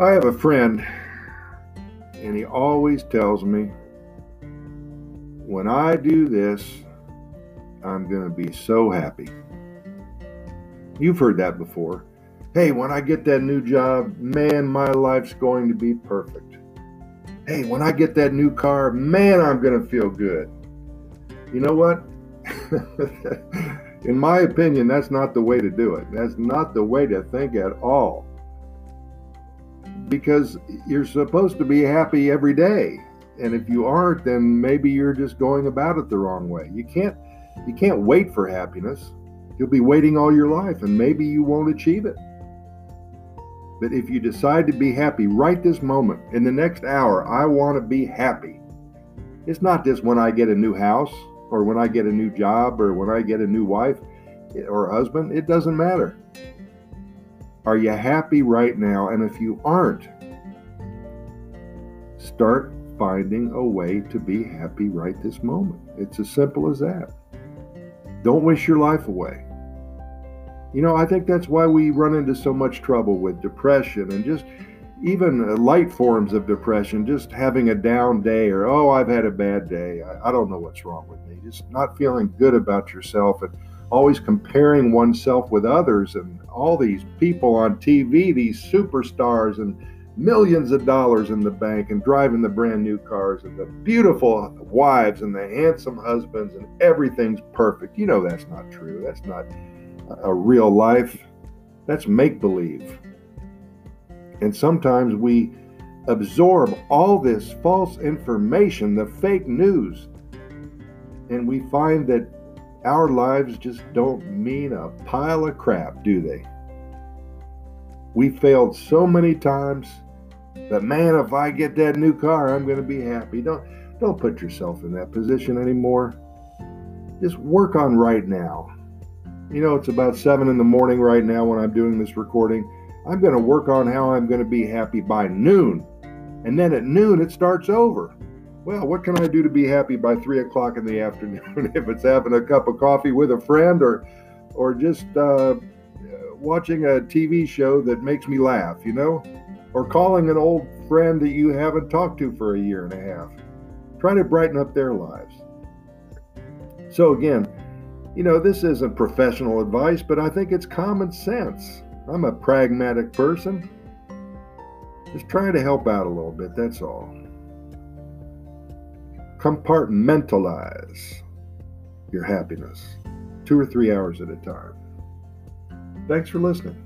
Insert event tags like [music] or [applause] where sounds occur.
I have a friend, and he always tells me, when I do this, I'm going to be so happy. You've heard that before. Hey, when I get that new job, man, my life's going to be perfect. Hey, when I get that new car, man, I'm going to feel good. You know what? [laughs] In my opinion, that's not the way to do it. That's not the way to think at all because you're supposed to be happy every day. And if you aren't, then maybe you're just going about it the wrong way. You can't you can't wait for happiness. You'll be waiting all your life and maybe you won't achieve it. But if you decide to be happy right this moment, in the next hour, I want to be happy. It's not just when I get a new house or when I get a new job or when I get a new wife or husband. It doesn't matter. Are you happy right now? And if you aren't, start finding a way to be happy right this moment. It's as simple as that. Don't wish your life away. You know, I think that's why we run into so much trouble with depression and just even light forms of depression, just having a down day or, oh, I've had a bad day. I, don't know what's wrong with me. Just not feeling good about yourself and always comparing oneself with others and all these people on TV, these superstars and millions of dollars in the bank and driving the brand new cars and the beautiful wives and the handsome husbands and everything's perfect. You know that's not true. That's not a real life. That's make believe. And sometimes we absorb all this false information, the fake news, and we find that our lives just don't mean a pile of crap, do they? We failed so many times that man, if I get that new car, I'm going to be happy. Don't don't put yourself in that position anymore. Just work on right now. You know, it's about seven in the morning right now when I'm doing this recording. I'm going to work on how I'm going to be happy by noon. And then at noon, it starts over well, what can I do to be happy by three o'clock in the [laughs] afternoon? if it's having a cup of coffee with a friend or, or just uh, watching a TV show that makes me laugh, you know, or calling an old friend that you haven't talked to for a year and a half. Try to brighten up their lives. So again, you know, this isn't professional advice, but I think it's common sense. I'm a pragmatic person. Just trying to help out a little bit, that's all compartmentalize your happiness two or three hours at a time. Thanks for listening.